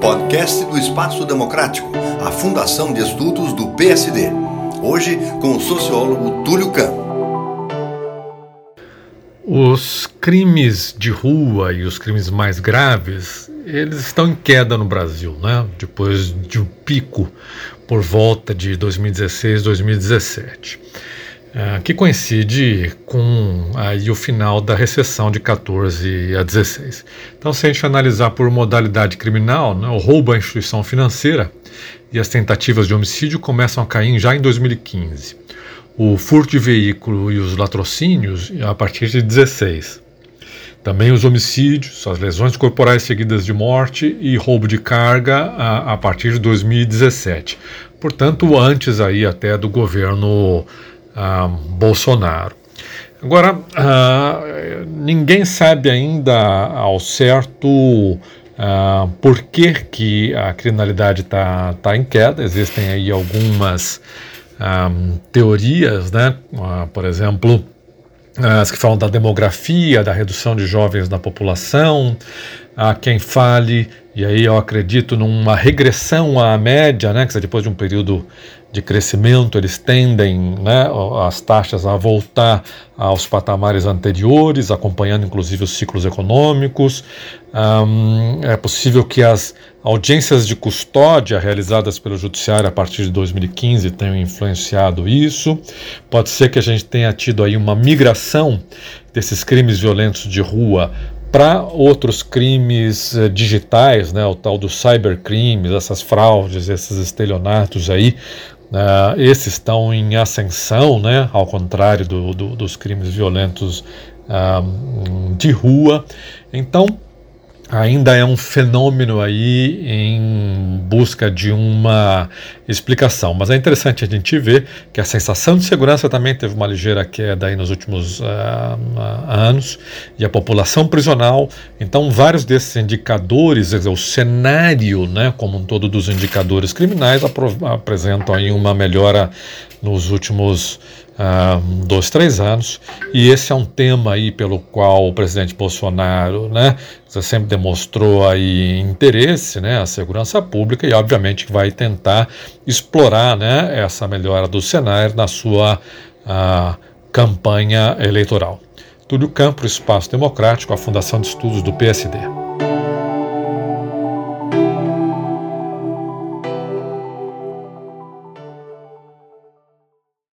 Podcast do Espaço Democrático, a Fundação de Estudos do PSD. Hoje com o sociólogo Túlio Campos. Os crimes de rua e os crimes mais graves, eles estão em queda no Brasil, né? Depois de um pico por volta de 2016, 2017, é, que coincide com aí o final da recessão de 14 a 16. Então, se a gente analisar por modalidade criminal, né, o roubo à instituição financeira e as tentativas de homicídio começam a cair já em 2015 o furto de veículo e os latrocínios a partir de 16. Também os homicídios, as lesões corporais seguidas de morte e roubo de carga a, a partir de 2017. Portanto, antes aí até do governo ah, Bolsonaro. Agora, ah, ninguém sabe ainda ao certo ah, por que, que a criminalidade está tá em queda. Existem aí algumas um, teorias, né? Por exemplo, as que falam da demografia, da redução de jovens na população, há quem fale, e aí eu acredito numa regressão à média, né, que depois de um período de crescimento, eles tendem, né, as taxas a voltar aos patamares anteriores, acompanhando inclusive os ciclos econômicos. Um, é possível que as audiências de custódia realizadas pelo Judiciário a partir de 2015 tenham influenciado isso. Pode ser que a gente tenha tido aí uma migração desses crimes violentos de rua para outros crimes eh, digitais, né, o tal dos cybercrimes, essas fraudes, esses estelionatos aí, Uh, esses estão em ascensão, né, ao contrário do, do, dos crimes violentos uh, de rua. Então, ainda é um fenômeno aí em busca de uma explicação. Mas é interessante a gente ver que a sensação de segurança também teve uma ligeira queda aí nos últimos uh, anos e a população prisional. Então, vários desses indicadores, o cenário, né, como um todo dos indicadores criminais apresentam aí uma melhora nos últimos uh, dois, três anos, e esse é um tema aí pelo qual o presidente Bolsonaro, né, sempre demonstrou aí interesse, né, a segurança pública e obviamente vai tentar explorar, né, essa melhora do cenário na sua uh, campanha eleitoral. Túlio Campos, Espaço Democrático, a Fundação de Estudos do PSD.